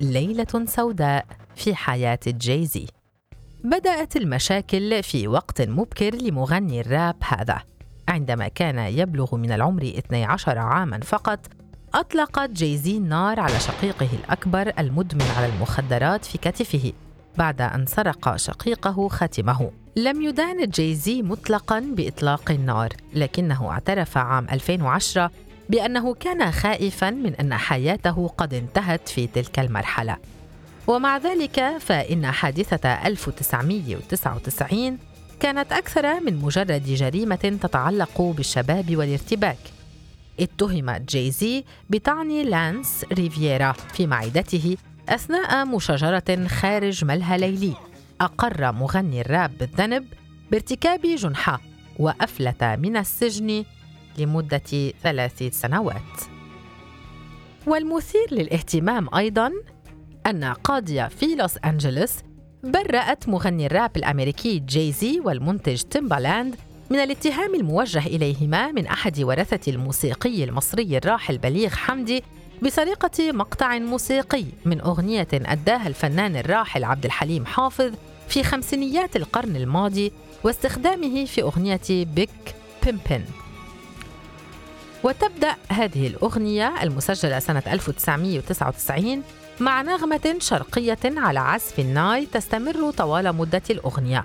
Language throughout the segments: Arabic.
ليلة سوداء في حياة جايزي بدأت المشاكل في وقت مبكر لمغني الراب هذا. عندما كان يبلغ من العمر 12 عاما فقط أطلقت جايزي النار على شقيقه الأكبر المدمن على المخدرات في كتفه. بعد أن سرق شقيقه خاتمه لم يدان جايزي مطلقا بإطلاق النار لكنه اعترف عام 2010 بأنه كان خائفا من أن حياته قد انتهت في تلك المرحلة. ومع ذلك فإن حادثة 1999 كانت أكثر من مجرد جريمة تتعلق بالشباب والارتباك. اتهم جايزي بطعن لانس ريفييرا في معدته أثناء مشاجرة خارج ملهى ليلي. أقر مغني الراب بالذنب بارتكاب جنحة وأفلت من السجن لمدة ثلاث سنوات. والمثير للاهتمام أيضا أن قاضية في لوس أنجلوس برأت مغني الراب الأمريكي جايزي والمنتج تيمبالاند من الاتهام الموجه إليهما من أحد ورثة الموسيقي المصري الراحل بليغ حمدي بسرقة مقطع موسيقي من أغنية أداها الفنان الراحل عبد الحليم حافظ في خمسينيات القرن الماضي واستخدامه في أغنية بيك بيمبن وتبدأ هذه الأغنية المسجلة سنة 1999 مع نغمة شرقية على عزف الناي تستمر طوال مدة الأغنية.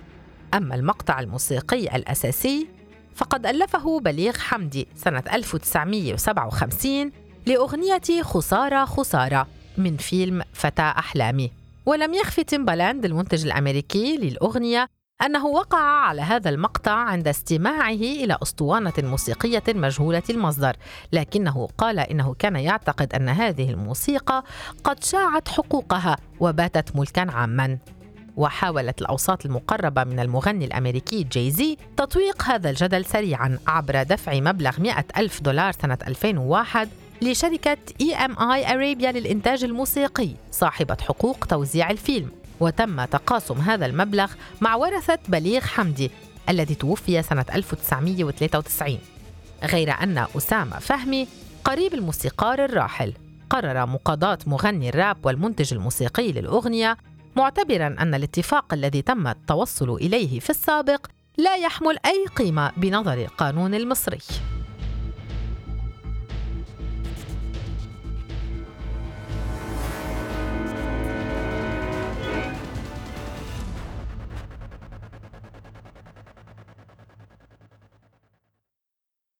أما المقطع الموسيقي الأساسي فقد ألفه بليغ حمدي سنة 1957 لأغنية خسارة خسارة من فيلم فتى أحلامي. ولم يخفي تيمبالاند المنتج الأمريكي للأغنية أنه وقع على هذا المقطع عند استماعه إلى أسطوانة موسيقية مجهولة المصدر، لكنه قال إنه كان يعتقد أن هذه الموسيقى قد شاعت حقوقها وباتت ملكا عاما. وحاولت الأوساط المقربة من المغني الأمريكي جايزي تطويق هذا الجدل سريعا عبر دفع مبلغ 100 ألف دولار سنة 2001 لشركة اي ارابيا للإنتاج الموسيقي صاحبة حقوق توزيع الفيلم وتم تقاسم هذا المبلغ مع ورثة بليغ حمدي الذي توفي سنة 1993 غير أن أسامة فهمي قريب الموسيقار الراحل. قرر مقاضاة مغني الراب والمنتج الموسيقي للأغنية معتبرا أن الاتفاق الذي تم التوصل إليه في السابق لا يحمل أي قيمة بنظر القانون المصري.